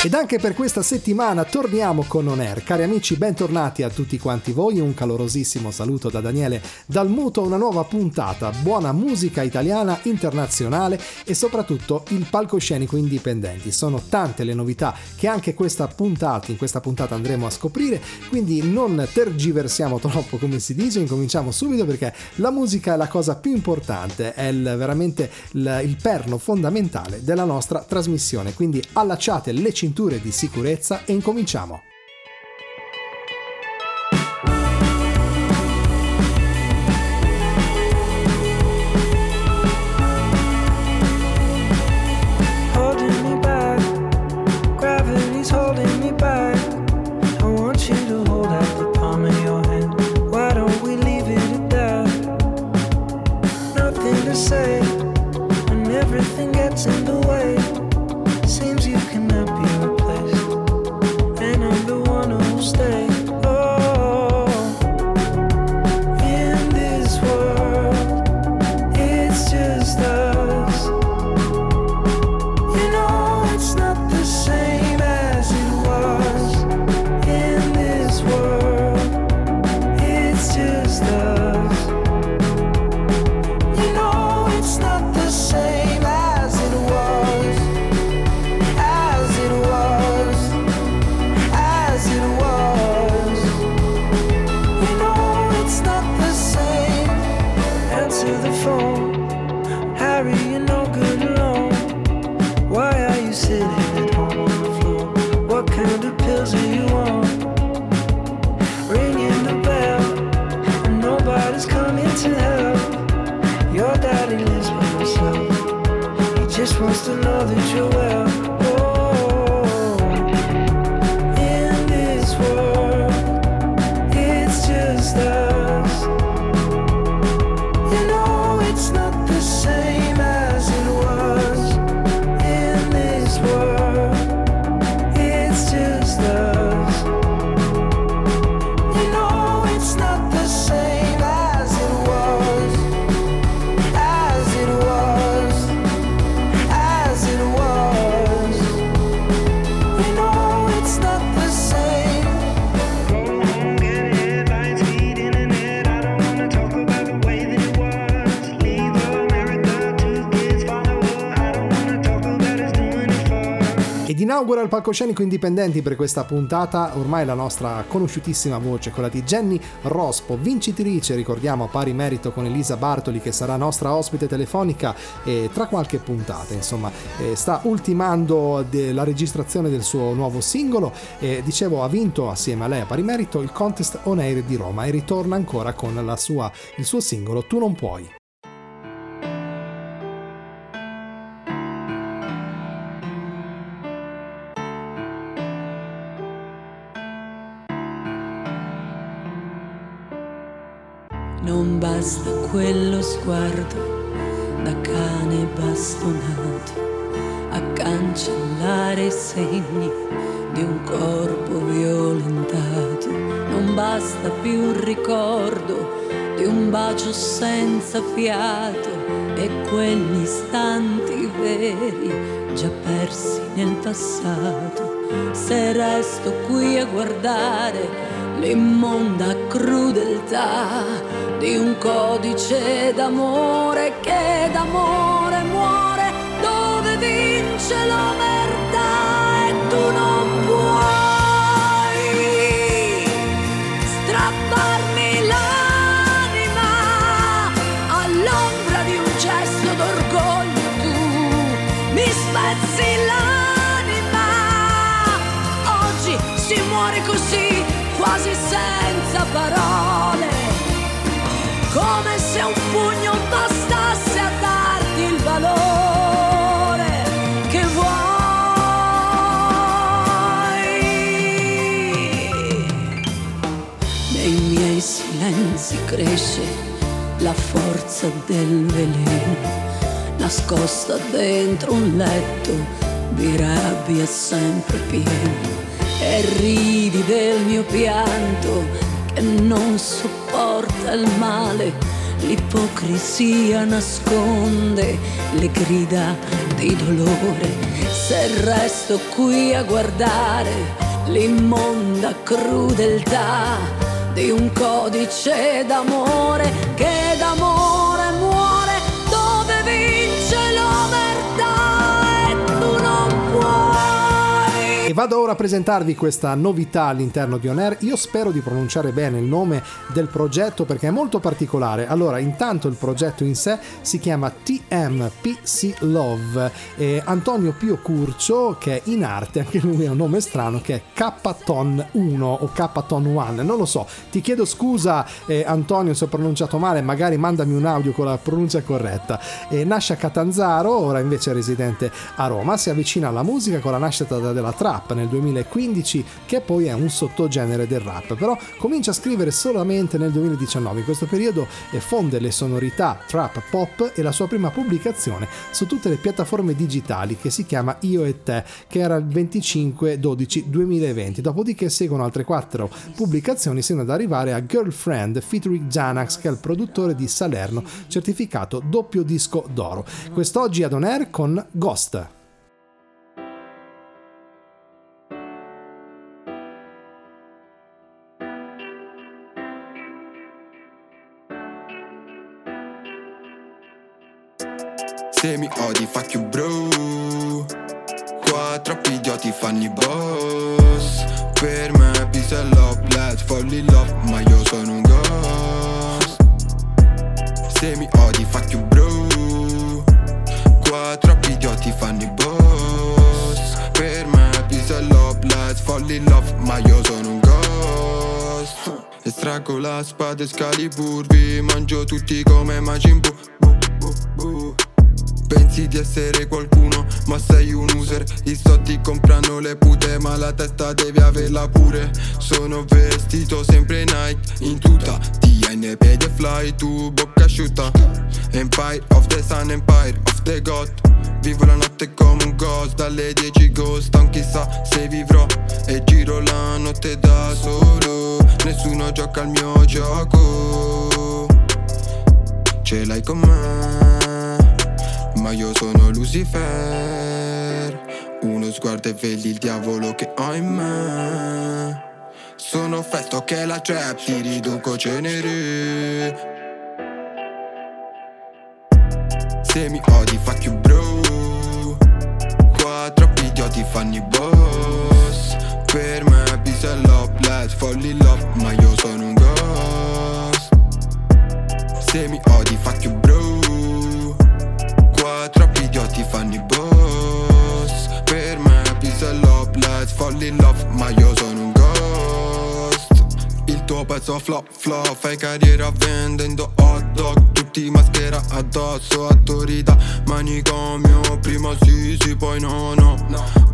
Ed anche per questa settimana torniamo con On Air. Cari amici, bentornati a tutti quanti voi. Un calorosissimo saluto da Daniele dal muto, una nuova puntata, buona musica italiana, internazionale e soprattutto il palcoscenico indipendenti. Sono tante le novità che anche questa puntata, in questa puntata andremo a scoprire, quindi non tergiversiamo troppo come si dice, incominciamo subito perché la musica è la cosa più importante, è il, veramente il, il perno fondamentale della nostra trasmissione. Quindi allacciate le cinture cinture di sicurezza e incominciamo. Inaugura il palcoscenico indipendenti per questa puntata, ormai la nostra conosciutissima voce, quella di Jenny Rospo, vincitrice, ricordiamo, a pari merito con Elisa Bartoli che sarà nostra ospite telefonica e tra qualche puntata, insomma, eh, sta ultimando de- la registrazione del suo nuovo singolo e dicevo ha vinto assieme a lei a pari merito il Contest On Air di Roma e ritorna ancora con sua, il suo singolo Tu non puoi. Basta quello sguardo da cane bastonato a cancellare i segni di un corpo violentato. Non basta più un ricordo di un bacio senza fiato e quegli istanti veri già persi nel passato. Se resto qui a guardare l'immonda crudeltà di un codice d'amore che d'amore muore dove vince l'omertà e tu non come se un pugno bastasse a darti il valore che vuoi. Nei miei silenzi cresce la forza del veleno, nascosta dentro un letto di rabbia sempre pieno e ridi del mio pianto che non sopporta il male. L'ipocrisia nasconde le grida di dolore. Se resto qui a guardare l'immonda crudeltà di un codice d'amore che d'amore vado ora a presentarvi questa novità all'interno di On Air. Io spero di pronunciare bene il nome del progetto perché è molto particolare. Allora, intanto il progetto in sé si chiama TMPC Love. E Antonio Pio Curcio, che è in arte, anche lui ha un nome strano, che è K-Ton 1 o K-Ton 1, non lo so. Ti chiedo scusa, eh, Antonio, se ho pronunciato male, magari mandami un audio con la pronuncia corretta. E nasce a Catanzaro, ora invece è residente a Roma. Si avvicina alla musica con la nascita della trap nel 2015, che poi è un sottogenere del rap, però comincia a scrivere solamente nel 2019. In questo periodo fonde le sonorità trap pop e la sua prima pubblicazione su tutte le piattaforme digitali che si chiama Io e Te, che era il 25-12-2020. Dopodiché seguono altre quattro pubblicazioni sino ad arrivare a Girlfriend featuring Xanax, che è il produttore di Salerno, certificato doppio disco d'oro. Quest'oggi ad On Air con Ghost. Fuck you bro. Qua troppi idioti fanno i boss. Per me peace and love, let's fall in love Ma io sono un ghost. Se mi odi fuck you bro. Qua troppi idioti fanno i boss. Per me peace and love, let's fall in love Ma io sono un ghost. Estraggo la spada Excalibur Vi mangio tutti come Majin Buu. bu, bu, bu. Pensi di essere qualcuno, ma sei un user. I soldi comprano le pute, ma la testa devi averla pure. Sono vestito sempre Nike, in tuta. TNP the fly, tu bocca asciutta. Empire of the sun, empire of the god. Vivo la notte come un ghost, dalle 10 ghost. Non chissà se vivrò e giro la notte da solo. Nessuno gioca al mio gioco. Ce l'hai con me ma io sono Lucifer. Uno sguardo e vedi il diavolo che ho in me. Sono festo che la trap ti riduco cenere Se mi odi fuck you bro Qua troppi idioti fanno i boss. Per me peace and love, let's fall in love. Ma io sono un ghost. Se mi odi fuck you bro in love Ma io sono un ghost. Il tuo pezzo flop flop Fai carriera vendendo hot dog Tutti maschera addosso Autorità manicomio. Prima sì sì poi no no.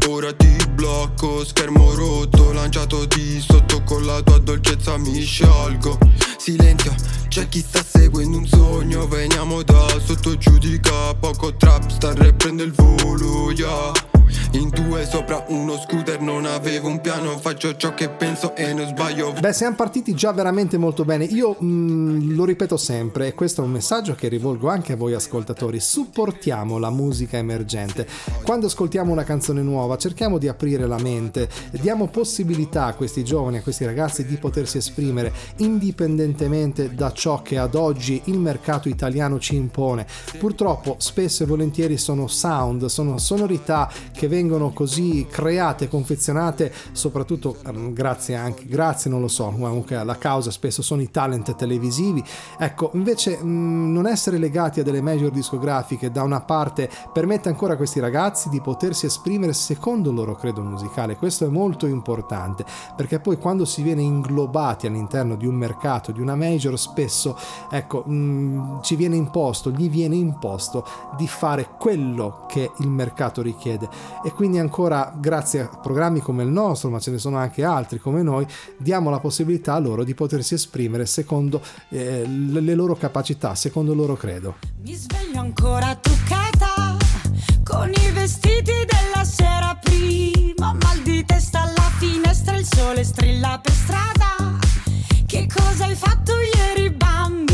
Ora ti blocco Schermo rotto Lanciato di sotto Con la tua dolcezza mi sciolgo. Silenzio C'è chi sta seguendo un sogno Veniamo da sotto giudica Poco trap sta e prende il volo yeah in due sopra uno scooter non avevo un piano Faccio ciò che penso e non sbaglio Beh, siamo partiti già veramente molto bene. Io mh, lo ripeto sempre, e questo è un messaggio che rivolgo anche a voi ascoltatori. Supportiamo la musica emergente. Quando ascoltiamo una canzone nuova, cerchiamo di aprire la mente, diamo possibilità a questi giovani, a questi ragazzi di potersi esprimere indipendentemente da ciò che ad oggi il mercato italiano ci impone. Purtroppo spesso e volentieri sono sound, sono sonorità che vengono così create, confezionate, soprattutto um, grazie anche, grazie non lo so, comunque alla causa spesso sono i talent televisivi. Ecco, invece mh, non essere legati a delle major discografiche da una parte permette ancora a questi ragazzi di potersi esprimere secondo il loro credo musicale. Questo è molto importante perché poi quando si viene inglobati all'interno di un mercato, di una major, spesso ecco, mh, ci viene imposto, gli viene imposto di fare quello che il mercato richiede e quindi ancora grazie a programmi come il nostro, ma ce ne sono anche altri come noi, diamo la possibilità a loro di potersi esprimere secondo eh, le loro capacità, secondo il loro credo. Mi sveglio ancora truccata con i vestiti della sera prima, mal di testa alla finestra, il sole strilla per strada. Che cosa hai fatto ieri bambino?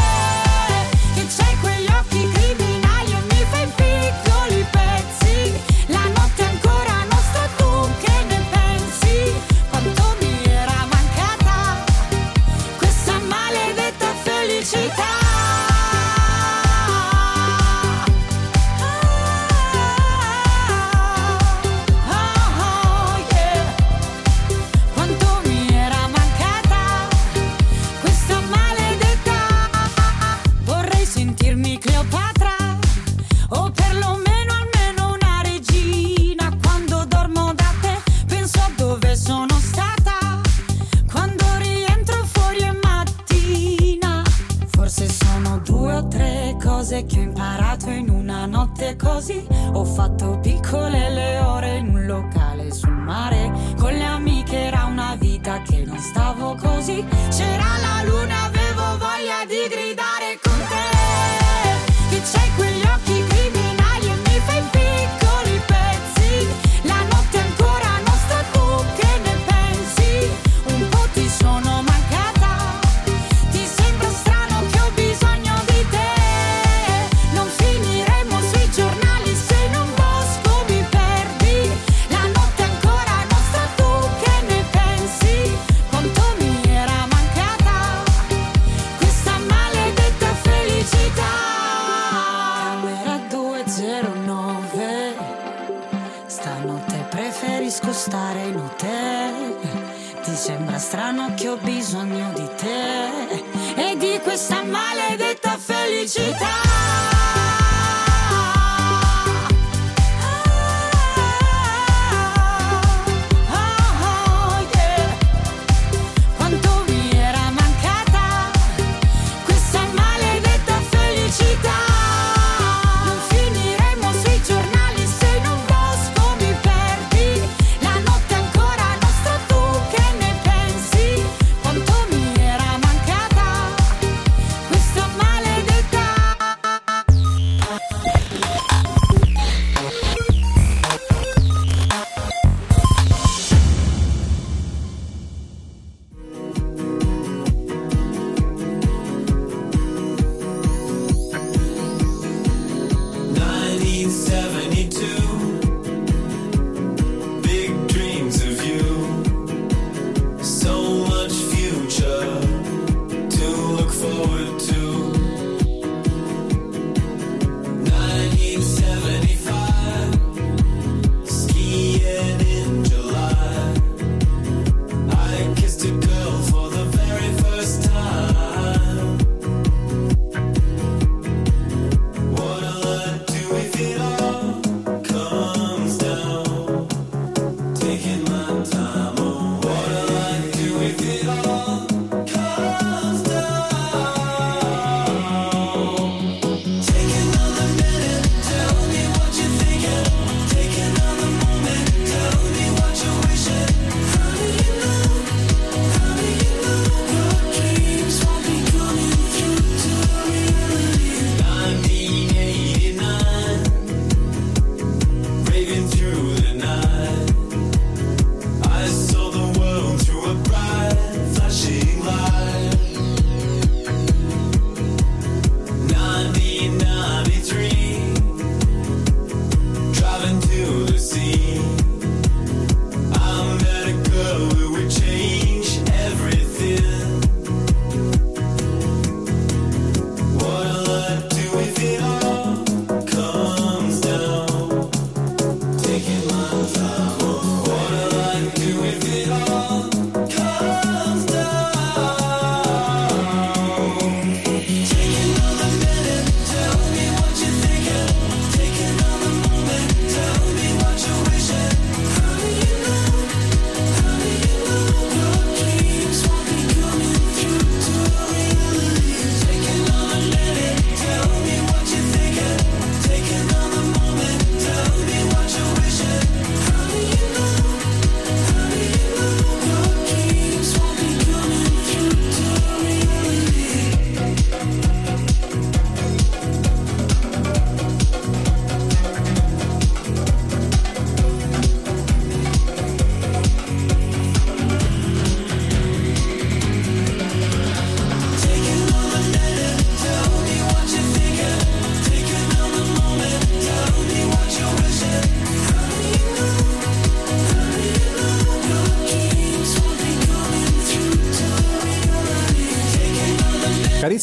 notte così ho fatto piccole le ore in un locale sul mare. Con le amiche era una vita che non stavo così. C'era la luna, avevo voglia di gridare così.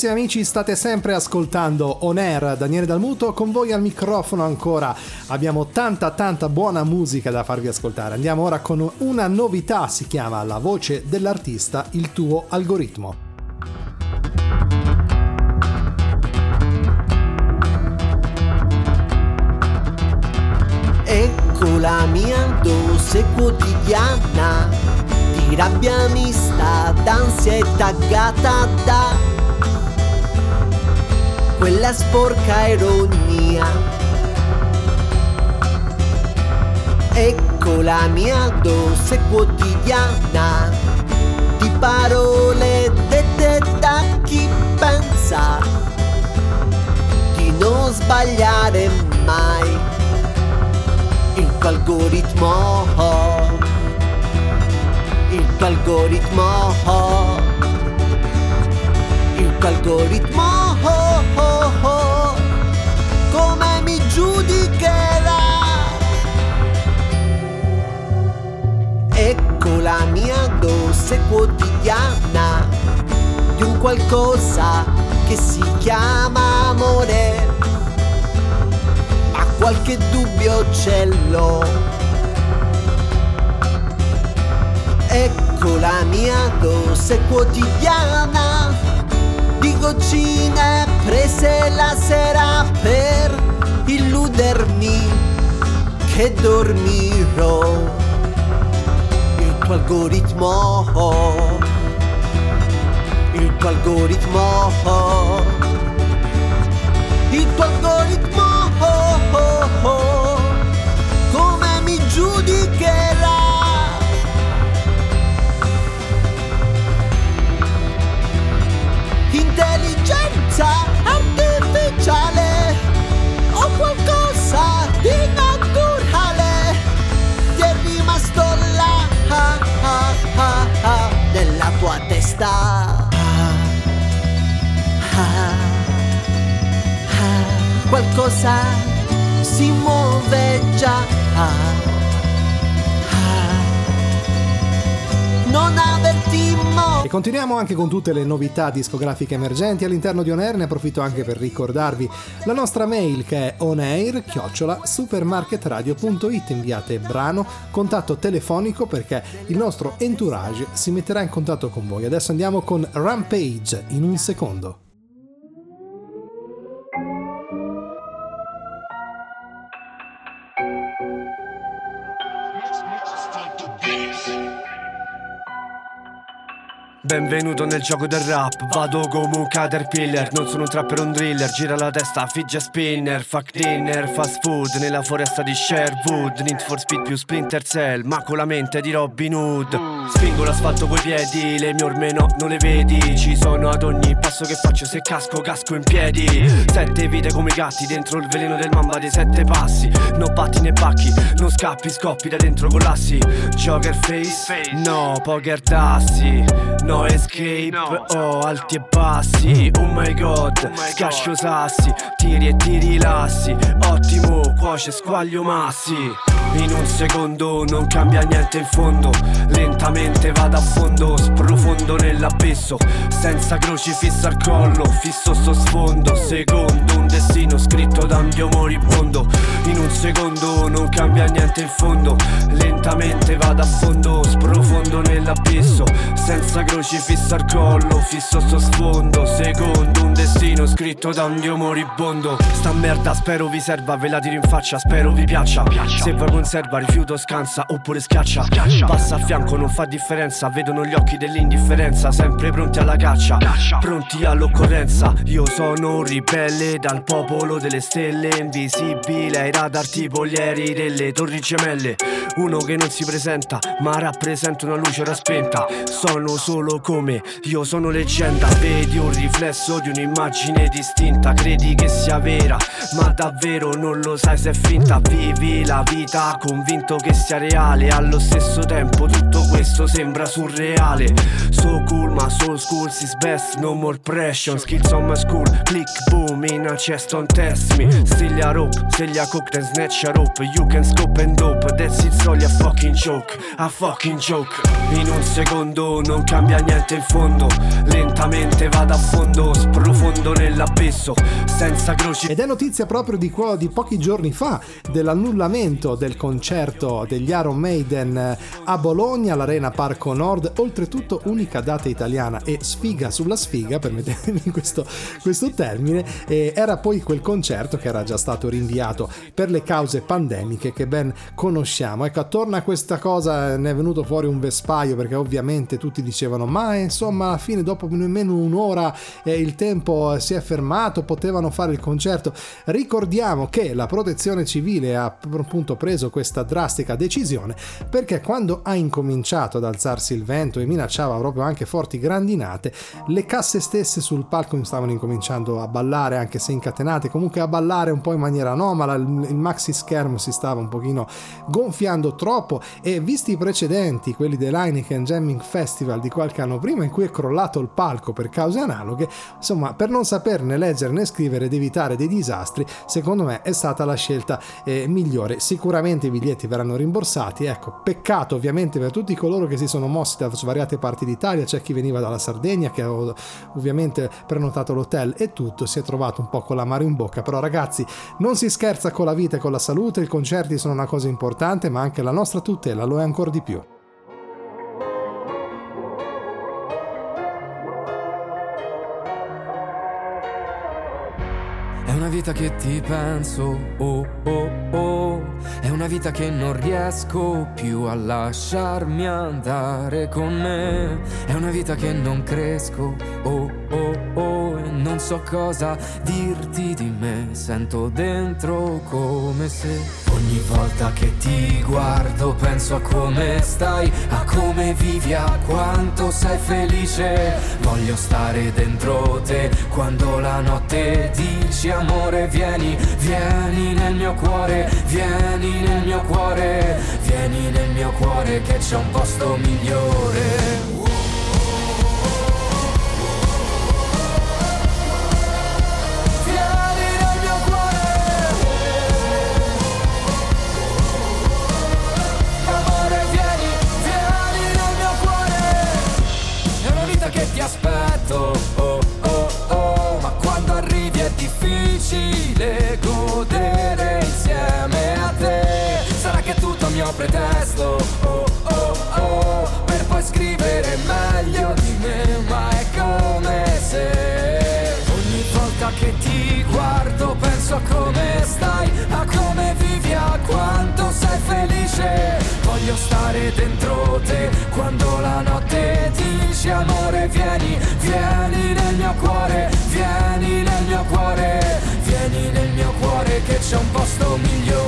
Carissimi amici, state sempre ascoltando On Air, Daniele Dalmuto, con voi al microfono ancora. Abbiamo tanta tanta buona musica da farvi ascoltare. Andiamo ora con una novità, si chiama La voce dell'artista, il tuo algoritmo. Ecco la mia dose quotidiana di rabbia mista, d'ansia e taggata da quella sporca ironia. Ecco la mia dose quotidiana di parole dette da chi pensa di non sbagliare mai il tuo algoritmo il tuo algoritmo il tuo algoritmo giudicherà. Ecco la mia dose quotidiana di un qualcosa che si chiama amore. Ma qualche dubbio ce l'ho. Ecco la mia dose quotidiana di goccine prese la sera per illudermi che dormirò. Il tuo algoritmo, il tuo algoritmo, il tuo algoritmo, testa ah, ah, qualcosa si muove già non averti mo e continuiamo anche con tutte le novità discografiche emergenti. All'interno di Onair ne approfitto anche per ricordarvi la nostra mail che è onair chiocciola supermarketradio.it inviate brano contatto telefonico perché il nostro entourage si metterà in contatto con voi. Adesso andiamo con Rampage in un secondo Benvenuto nel gioco del rap, vado come un caterpillar Non sono un trapper, un driller, gira la testa, fidget spinner. Fuck dinner, fast food, nella foresta di Sherwood. Need for speed più Splinter Cell, ma con la mente di Robin Hood. Spingo l'asfalto coi piedi, le mie orme no, non le vedi. Ci sono ad ogni passo che faccio, se casco, casco in piedi. Sette vite come i gatti, dentro il veleno del mamba dei sette passi. No batti né pacchi, non scappi, scoppi da dentro collassi Joker face, no, poker tassi. No no escape. Oh alti e bassi Oh my god. Scascio sassi Tiri e tiri lassi Ottimo Cuoce squaglio massi. In un secondo non cambia niente in fondo. Lentamente vado a fondo Sprofondo nell'abisso. Senza crocifisso al collo Fisso sto sfondo. Secondo un destino scritto da un dio moribondo In un secondo non cambia niente in fondo. Lentamente vado a fondo Sprofondo nell'abisso. Senza crocifisso ci fissa al collo Fisso sto sfondo. Secondo un destino scritto da un dio moribondo Sta merda spero vi serva Ve la tiro in faccia spero vi piaccia. Se voi conserva rifiuto scansa Oppure schiaccia. Passa a fianco non fa differenza Vedono gli occhi dell'indifferenza Sempre pronti alla caccia. Pronti all'occorrenza Io sono ribelle Dal popolo delle stelle Invisibile ai radar tipo gli aerei delle torri gemelle. Uno che non si presenta Ma rappresenta una luce ora spenta Sono solo come io sono leggenda. Vedi un riflesso di un'immagine distinta Credi che sia vera ma davvero non lo sai se è finta. Vivi la vita convinto che sia reale Allo stesso tempo tutto questo sembra surreale. So cool ma so school is best No more pressure. Skills on my school Click boom in a chest on test me. Still a rope Still a cook then snatch a rope. You can scope and dope That's it's all a fucking joke A fucking joke In un secondo non cambia niente in fondo. Lentamente vado a fondo, sprofondo nell'abisso Senza croci. Ed è notizia proprio di, di pochi giorni fa dell'annullamento del concerto degli Iron Maiden a Bologna, all'Arena Parco Nord, oltretutto unica data italiana e sfiga sulla sfiga, permettetemi questo, questo termine, e era poi quel concerto che era già stato rinviato per le cause pandemiche che ben conosciamo. Ecco, attorno a questa cosa ne è venuto fuori un vespaio perché ovviamente tutti dicevano ma insomma alla fine dopo nemmeno un'ora eh, il tempo si è fermato, potevano fare il concerto. Ricordiamo che la protezione civile ha appunto preso questa drastica decisione perché quando ha incominciato ad alzarsi il vento e minacciava proprio anche forti grandinate, le casse stesse sul palco stavano incominciando a ballare anche se incatenate, comunque a ballare un po' in maniera anomala, il, maxi schermo si stava un pochino gonfiando troppo e visti i precedenti, quelli dell'Heineken Jamming Festival di qualche anno prima in cui è crollato il palco per cause analoghe, insomma per non saperne leggere né scrivere ed evitare dei disastri, secondo me è stata la scelta eh, migliore. Sicuramente i biglietti verranno rimborsati, ecco, peccato ovviamente per tutti coloro che si sono mossi da svariate parti d'Italia, c'è chi veniva dalla Sardegna che ha ovviamente prenotato l'hotel e tutto, si è trovato un po' con l'amaro in bocca, però ragazzi non si scherza con la vita e con la salute, i concerti sono una cosa importante ma anche la nostra tutela lo è ancora di più. È una vita che ti penso, oh oh oh, è una vita che non riesco più a lasciarmi andare con me, è una vita che non cresco, oh oh oh, e non so cosa dirti di me, sento dentro come se ogni volta che ti guardo penso a come stai, a come vivi, a quanto sei felice, voglio stare dentro te quando la notte dici amore vieni, vieni nel mio cuore, vieni nel mio cuore, vieni nel mio cuore che c'è un posto migliore. Difficile godere insieme a te Sarà che è tutto mio pretesto, oh oh oh Per poi scrivere meglio di me Ma è come se Ogni volta che ti guardo penso a come stai, a come vivi, a quanto sei felice. Voglio stare dentro te quando la notte dici amore vieni, vieni nel mio cuore, vieni nel mio cuore, vieni nel mio cuore che c'è un posto migliore.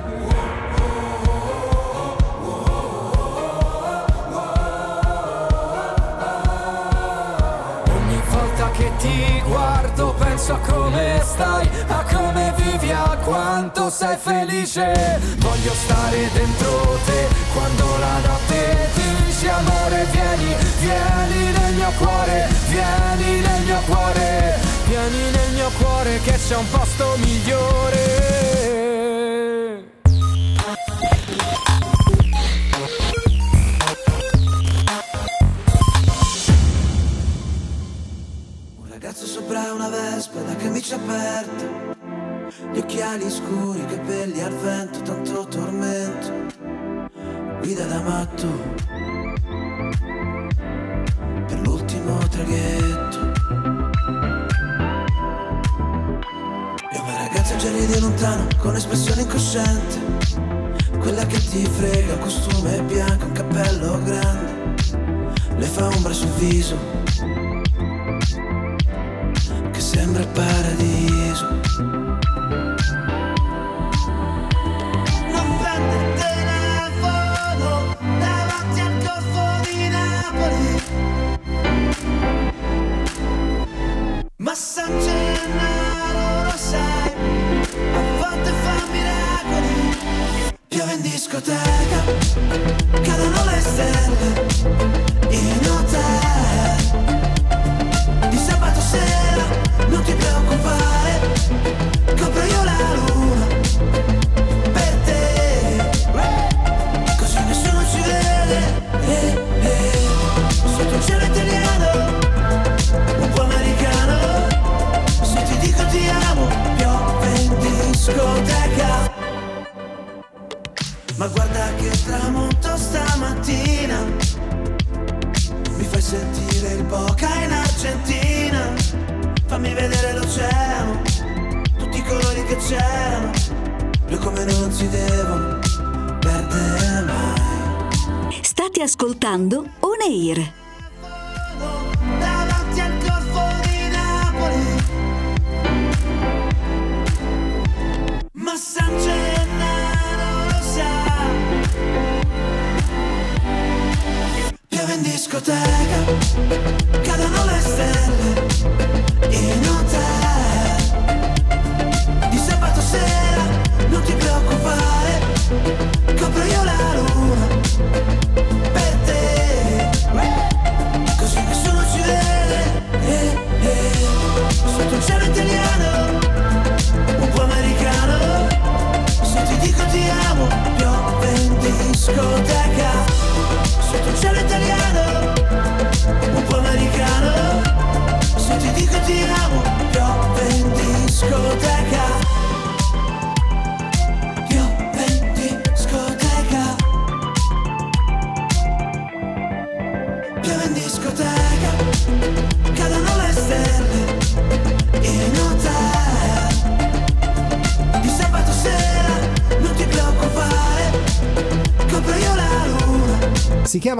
Ti guardo penso a come stai, a come vivi, a quanto sei felice. Voglio stare dentro te quando la notte dici amore vieni, vieni nel mio cuore, vieni nel mio cuore, vieni nel mio cuore che c'è un posto migliore. Sopra una vespa da camicia aperta Gli occhiali scuri, capelli al vento, tanto tormento. Guida da matto. Per l'ultimo traghetto. E una ragazza già ride lontano con espressione incosciente. Quella che ti frega, costume bianco, un cappello grande. Le fa ombra sul viso che sembra il paradiso.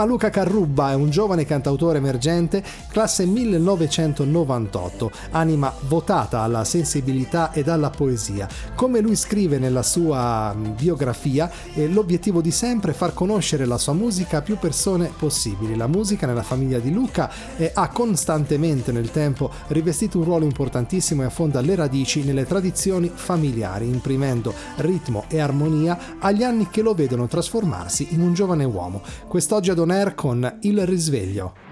Chiama Luca Carrubba, è un giovane cantautore emergente, classe 1998, anima votata alla sensibilità ed alla poesia. Come lui scrive nella sua mm, biografia, eh, l'obiettivo di sempre è far conoscere la sua musica a più persone possibili. La musica nella famiglia di Luca eh, ha costantemente nel tempo rivestito un ruolo importantissimo e affonda le radici nelle tradizioni familiari, imprimendo ritmo e armonia agli anni che lo vedono trasformarsi in un giovane uomo. Quest'oggi ad On con Il risveglio.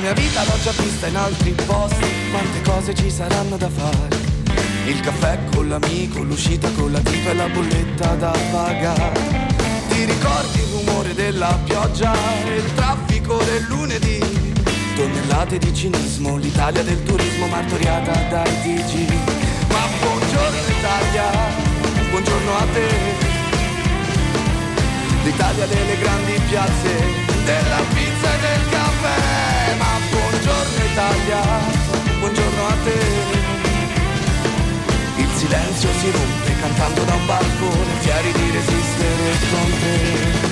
Mia vita l'ho già vista in altri posti, quante cose ci saranno da fare. Il caffè con l'amico, l'uscita con la tipa e la bolletta da pagare. Ti ricordi il rumore della pioggia il traffico del lunedì? Tonnellate di cinismo, l'Italia del turismo martoriata dai TG. Ma buongiorno Italia, buongiorno a te. L'Italia delle grandi piazze, della pizza e del Italia, buongiorno a te. Il silenzio si rompe cantando da un balcone, fieri di resistere con te.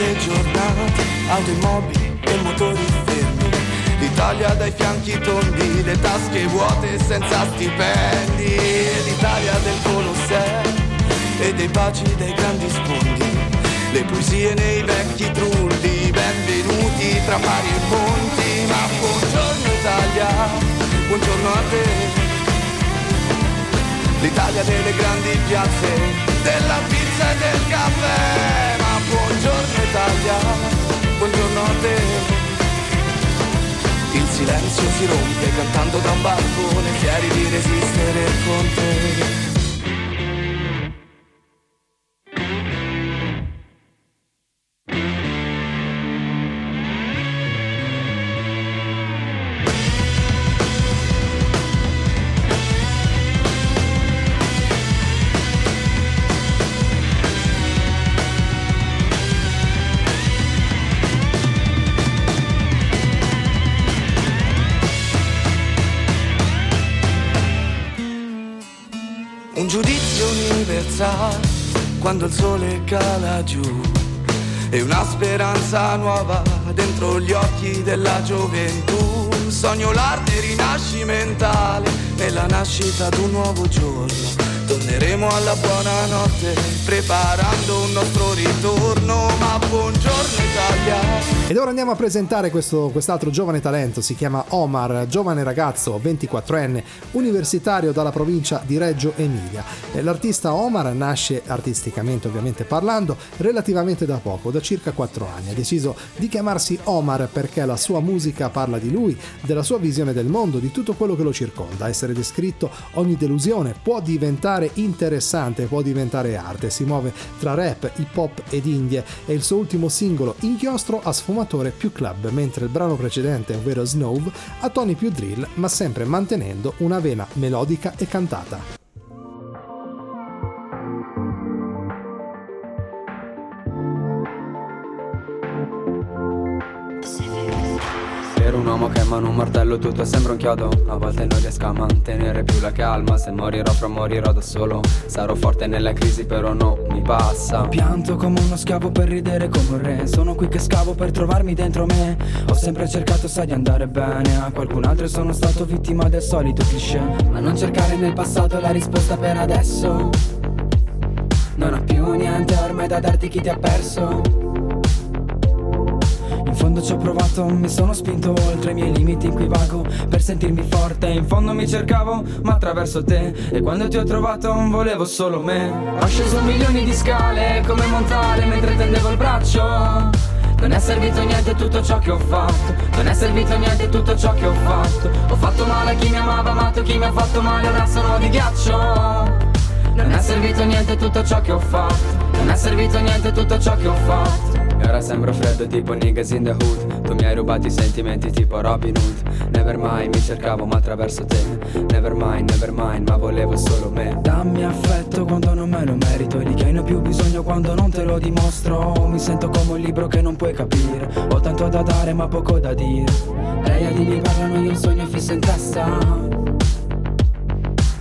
Qui sono le giornate, automobili e motori fermi. L'Italia dai fianchi tondi, le tasche vuote senza stipendi. L'Italia del Colosseo e dei baci dei grandi sfondi. Le poesie nei vecchi trulli, benvenuti tra mari e monti. Ma buongiorno Italia, buongiorno a te. L'Italia delle grandi piazze, della pizza e del caffè. Buongiorno Italia, buongiorno a te. Il silenzio si rompe cantando da un balcone, fieri di resistere con te. Quando il sole cala giù e una speranza nuova dentro gli occhi della gioventù. Sogno l'arte rinascimentale nella nascita d'un nuovo giorno. Torneremo alla buona notte preparando un nostro ritorno, ma buongiorno Italia. Ed ora andiamo a presentare questo, quest'altro giovane talento, si chiama Omar, giovane ragazzo 24enne, universitario dalla provincia di Reggio Emilia. Eh, L'artista Omar nasce artisticamente ovviamente parlando relativamente da poco, da circa 4 anni. Ha deciso di chiamarsi Omar perché la sua musica parla di lui, della sua visione del mondo, di tutto quello che lo circonda. Essere descritto ogni delusione può diventare interessante, può diventare arte. Si muove tra rap, hip hop ed indie e il suo ultimo singolo Inchiostro ha sfumatore più club, mentre il brano precedente, ovvero Snow, ha toni più drill, ma sempre mantenendo una vena melodica e cantata. Un uomo che mano un martello tutto sembra un chiodo. A volte non riesco a mantenere più la calma. Se morirò fra morirò da solo. Sarò forte nella crisi però no, mi passa Pianto come uno schiavo per ridere come un re. Sono qui che scavo per trovarmi dentro me. Ho sempre cercato sai di andare bene. A qualcun altro sono stato vittima del solito cliché. Ma non cercare nel passato la risposta per adesso. Non ho più niente ormai da darti chi ti ha perso in fondo ci ho provato, mi sono spinto oltre i miei limiti in cui vago Per sentirmi forte, in fondo mi cercavo, ma attraverso te. E quando ti ho trovato volevo solo me. Ho sceso milioni di scale come Montale mentre tendevo il braccio. Non è servito niente tutto ciò che ho fatto. Non è servito niente tutto ciò che ho fatto. Ho fatto male a chi mi amava, amato chi mi ha fatto male Ora sono di ghiaccio. Non è servito niente tutto ciò che ho fatto. Non è servito niente tutto ciò che ho fatto E ora sembro freddo tipo niggas in the hood. Tu mi hai rubato i sentimenti tipo Robin Hood. Never mind, mi cercavo ma attraverso te. Never mind, never mind, ma volevo solo me. Dammi affetto quando non me lo merito. E di hai ne più bisogno quando non te lo dimostro. Mi sento come un libro che non puoi capire. Ho tanto da dare ma poco da dire. Lei a di mi parlano io un sogno fisso in testa.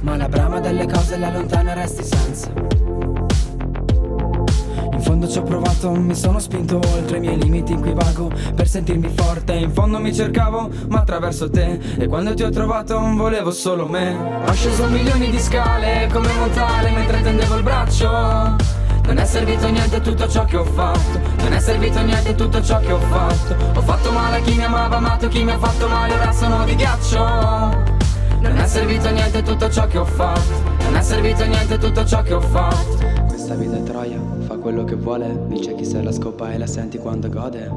Ma la brama delle cose la lontana resti senza fondo ci ho provato, mi sono spinto oltre i miei limiti in cui vago Per sentirmi forte, in fondo mi cercavo, ma attraverso te. E quando ti ho trovato volevo solo me. Ho sceso milioni di scale come Montale mentre tendevo il braccio. Non è servito niente tutto ciò che ho fatto. Non è servito niente tutto ciò che ho fatto. Ho fatto male a chi mi amava, amato chi mi ha fatto male Ora sono di ghiaccio. Non è servito niente tutto ciò che ho fatto. Non è servito niente tutto ciò che ho fatto. Questa vita è troia, quello che vuole Dice chi se la scopa e la senti quando gode.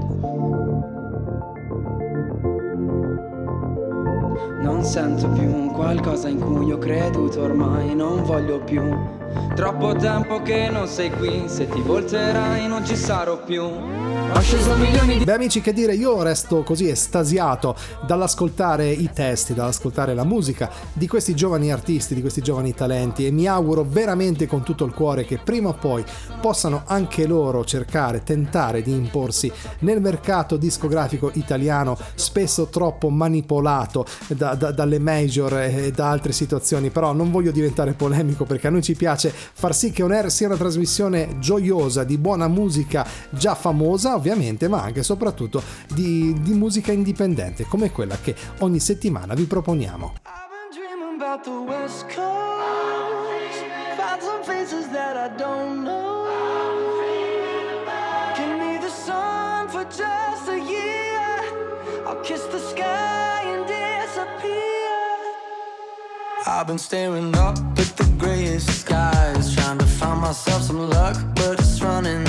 Non sento più un qualcosa in cui ho creduto ormai non voglio più Troppo tempo che non sei qui, se ti volterai non ci sarò più. Ho sceso milioni di Beh amici che dire, io resto così estasiato dall'ascoltare i testi, dall'ascoltare la musica di questi giovani artisti, di questi giovani talenti e mi auguro veramente con tutto il cuore che prima o poi possano anche loro cercare, tentare di imporsi nel mercato discografico italiano spesso troppo manipolato da, da- dalle major e da altre situazioni, però non voglio diventare polemico perché a noi ci piace far sì che On Air sia una trasmissione gioiosa di buona musica già famosa ovviamente, ma anche e soprattutto di, di musica indipendente come quella che ogni settimana vi proponiamo. about. I'll kiss the sky I've been staring up at the grayest skies, trying to find myself some luck, but it's running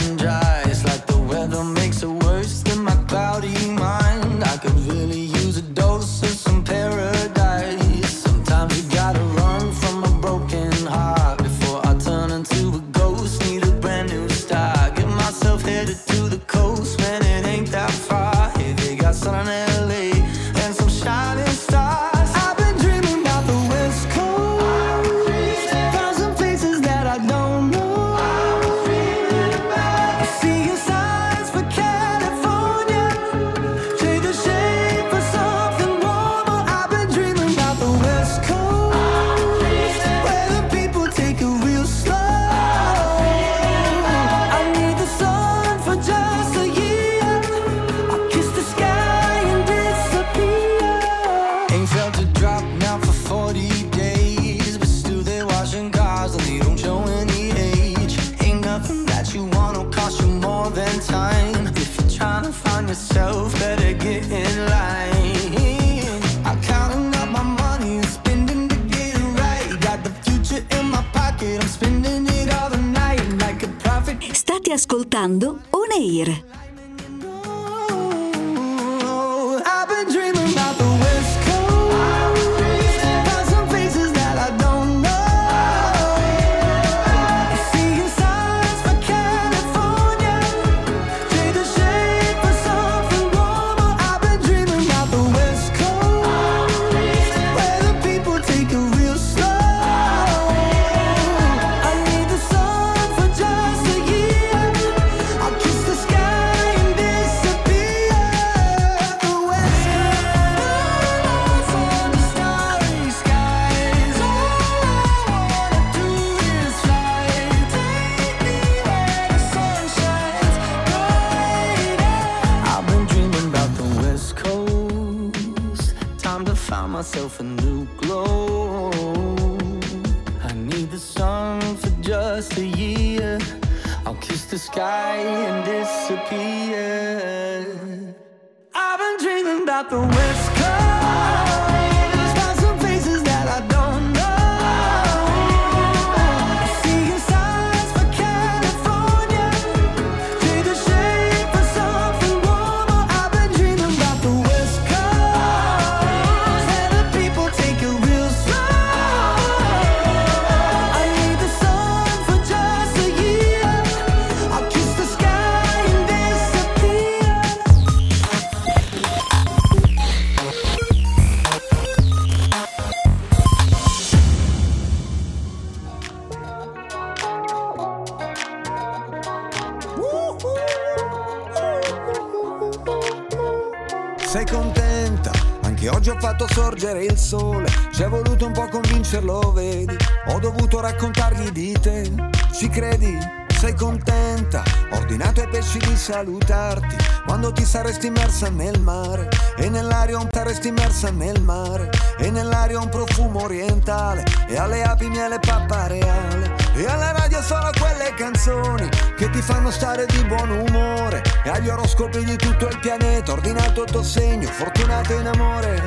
Sei contenta? Anche oggi ho fatto sorgere il sole. Ci è voluto un po' convincerlo, vedi? Ho dovuto raccontargli di te. Ci credi? Sei contenta? Ho ordinato ai pesci di salutarti quando ti saresti immersa nel mare. E nell'aria un saresti immersa nel mare. E nell'aria un profumo orientale. E alle api miele pappa reale. E alla radio sono quelle canzoni che ti fanno stare di buon umore. E agli oroscopi di tutto il pianeta, ordinato il tuo segno, fortunato in amore.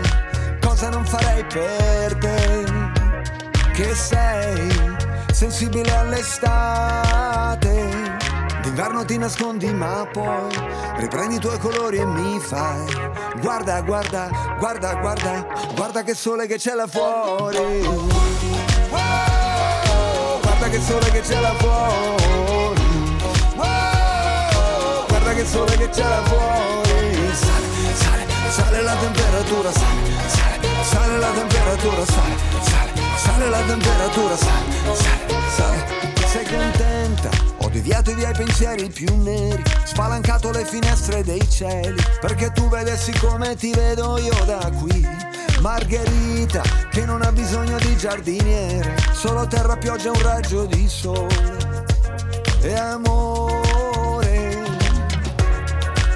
Cosa non farei per te? Che sei sensibile all'estate. D'inverno ti nascondi ma poi riprendi i tuoi colori e mi fai Guarda, guarda, guarda, guarda, guarda che sole che c'è là fuori Guarda che sole che c'è là fuori Wow, Guarda che sole che c'è là fuori Sale, sale, sale la temperatura, sale, sale, sale la temperatura, sale, sale, sale la temperatura, sale, sale, sale Sei contenta? Ho deviato i miei pensieri più neri, spalancato le finestre dei cieli, perché tu vedessi come ti vedo io da qui. Margherita, che non ha bisogno di giardiniere, solo terra, pioggia e un raggio di sole. E amore,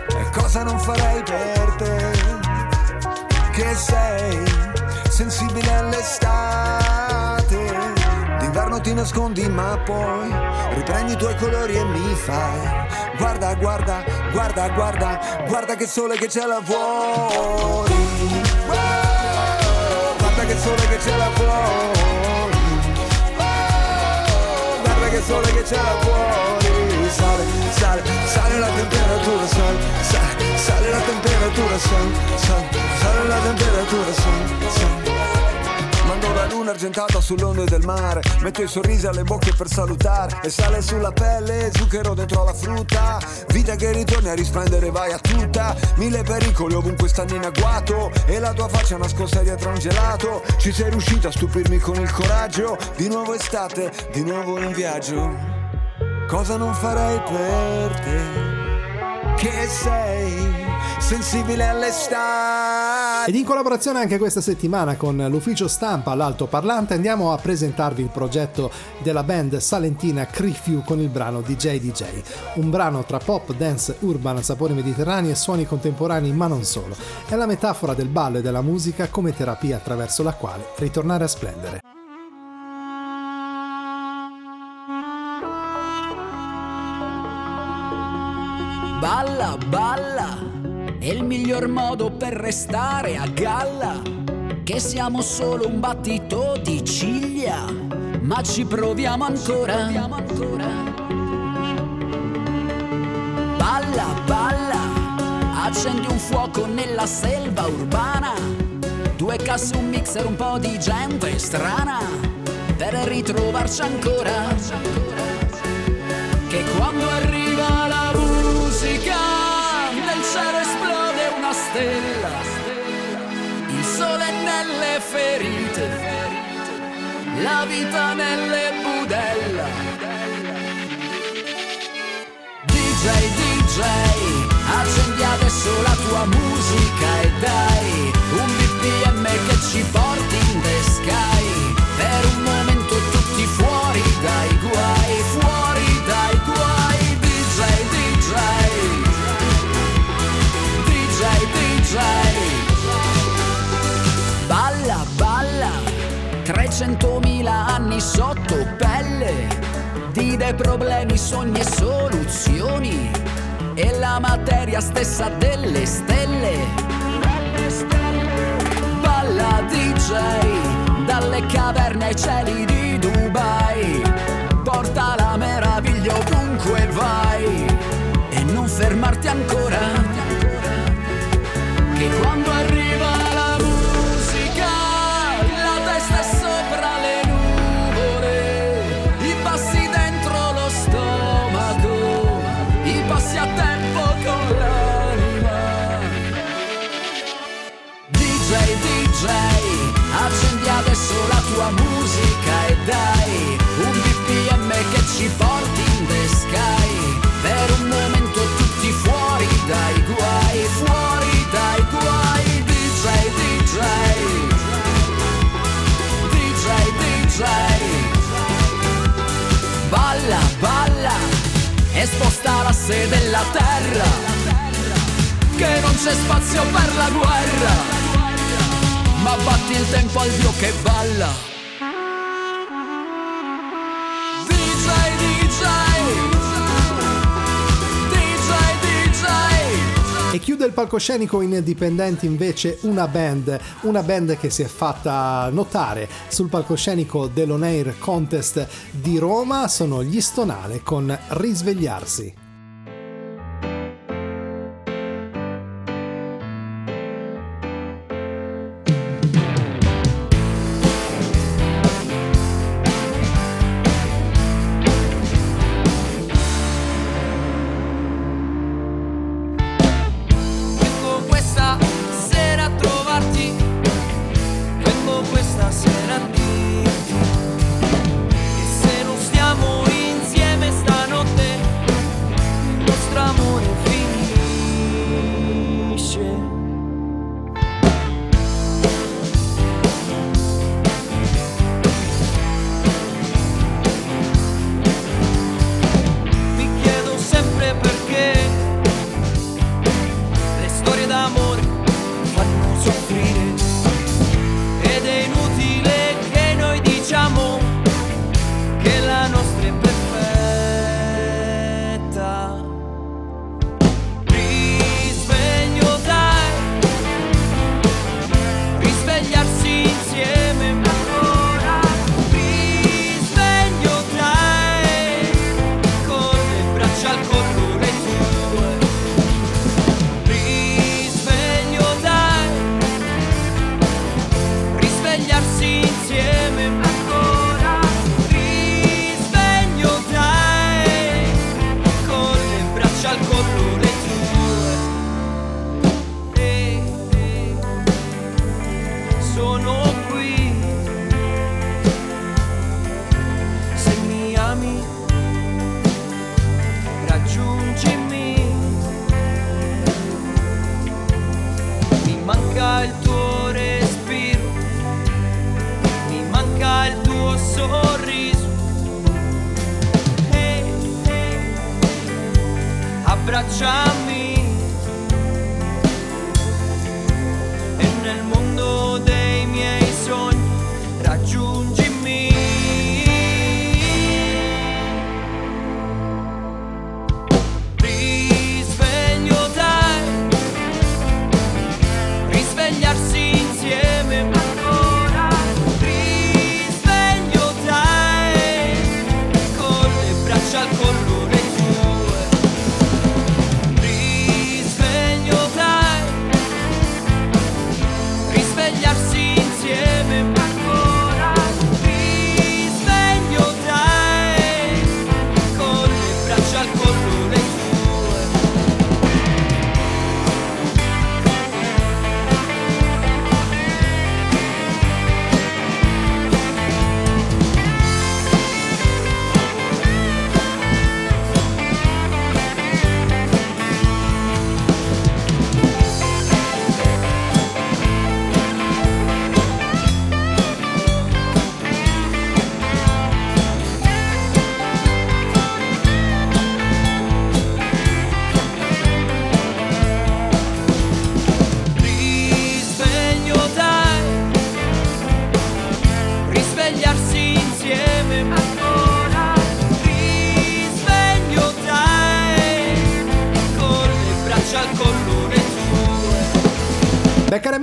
e cosa non farei per te? Che sei sensibile all'estate. D'inverno ti nascondi ma poi riprendi i tuoi colori e mi fai Guarda, guarda, guarda, guarda, guarda che sole che fuori Wow, Guarda che sole che c'è là fuori. Wow, Guarda che sole che c'è là fuori. Sale, sale, sale la temperatura, sale, sale, sale la temperatura, sale, sale, sale la temperatura, sale, sale Mando la luna argentata sull'onde del mare. Metto i sorrisi alle bocche per salutare. E sale sulla pelle, zucchero dentro la frutta. Vita che ritorni a risplendere, vai a tutta. Mille pericoli ovunque stanno in agguato. E la tua faccia nascosta dietro un gelato. Ci sei riuscita a stupirmi con il coraggio. Di nuovo estate, di nuovo in viaggio. Cosa non farei per te? Che sei sensibile all'estate Ed in collaborazione anche questa settimana con l'ufficio stampa all'altoparlante andiamo a presentarvi il progetto della band salentina Crifiu con il brano DJ DJ, un brano tra pop, dance, urban, sapori mediterranei e suoni contemporanei ma non solo. È la metafora del ballo e della musica come terapia attraverso la quale ritornare a splendere. Balla, balla, è il miglior modo per restare a galla. Che siamo solo un battito di ciglia, ma ci proviamo ancora. Balla, balla, accendi un fuoco nella selva urbana. Due casse, un mixer, un po' di gente strana. Per ritrovarci ancora. Che quando arriva la musica, stella. Il sole nelle ferite, la vita nelle budella. DJ, DJ, accendi adesso la tua musica e dai un BPM che ci porti in the sky. 300.000 anni sotto pelle di dei problemi, sogni e soluzioni e la materia stessa delle stelle. Balla DJ dalle caverne ai cieli di Dubai, porta la meraviglia ovunque vai e non fermarti ancora. Che quando arriva l'asse della terra. Che non c'è spazio per la guerra. Ma batti il tempo al dio che balla. DJ, DJ. E chiude il palcoscenico in Dipendenti invece una band, una band che si è fatta notare sul palcoscenico dell'On Air Contest di Roma, sono gli Stonale con Risvegliarsi.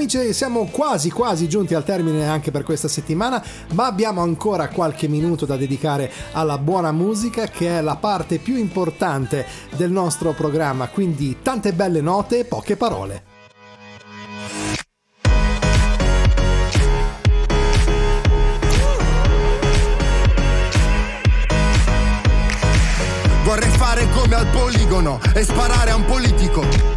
Amici siamo quasi quasi giunti al termine anche per questa settimana ma abbiamo ancora qualche minuto da dedicare alla buona musica che è la parte più importante del nostro programma quindi tante belle note e poche parole. Vorrei fare come al poligono e sparare a un politico.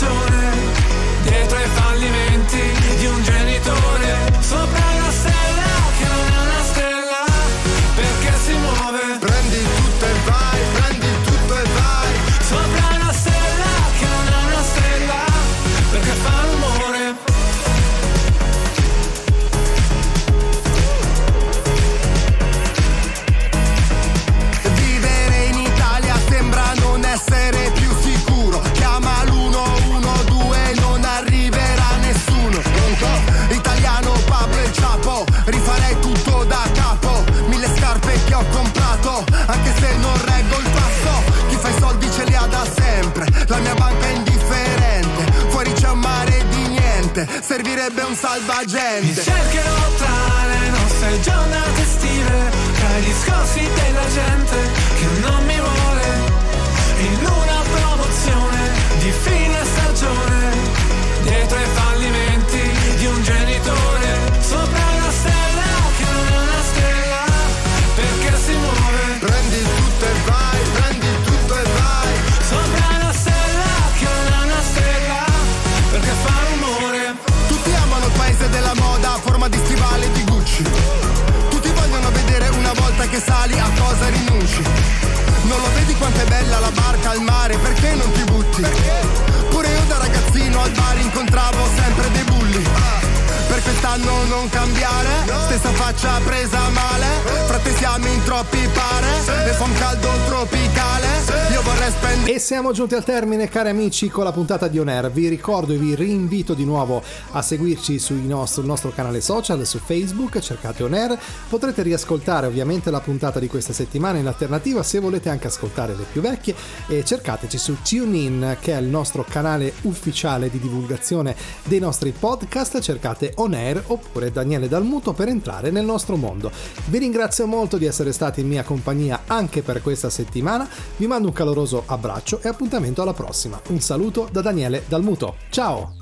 stagione, dietro ai fallimenti di un genitore, sopra una stella servirebbe un salvagente. cercherò tra le nostre giornate estive, tra i discorsi della gente che non mi vuole, è bella la barca al mare, perché non ti butti? Pure io da ragazzino al bar bulli. Quest'anno non cambiare, stessa faccia presa male. Frate siamo in troppi pare, e fa un caldo tropicale. Io vorrei spendere. E siamo giunti al termine, cari amici, con la puntata di On Air. Vi ricordo e vi rinvito di nuovo a seguirci sui nos- sul nostro canale social, su Facebook, cercate On Air. Potrete riascoltare ovviamente la puntata di questa settimana in alternativa se volete anche ascoltare le più vecchie e cercateci su TuneIn che è il nostro canale ufficiale di divulgazione dei nostri podcast, cercate On Air oppure Daniele Dalmuto per entrare nel nostro mondo. Vi ringrazio molto di essere stati in mia compagnia anche per questa settimana, vi mando un caloroso abbraccio e appuntamento alla prossima. Un saluto da Daniele Dalmuto. Ciao!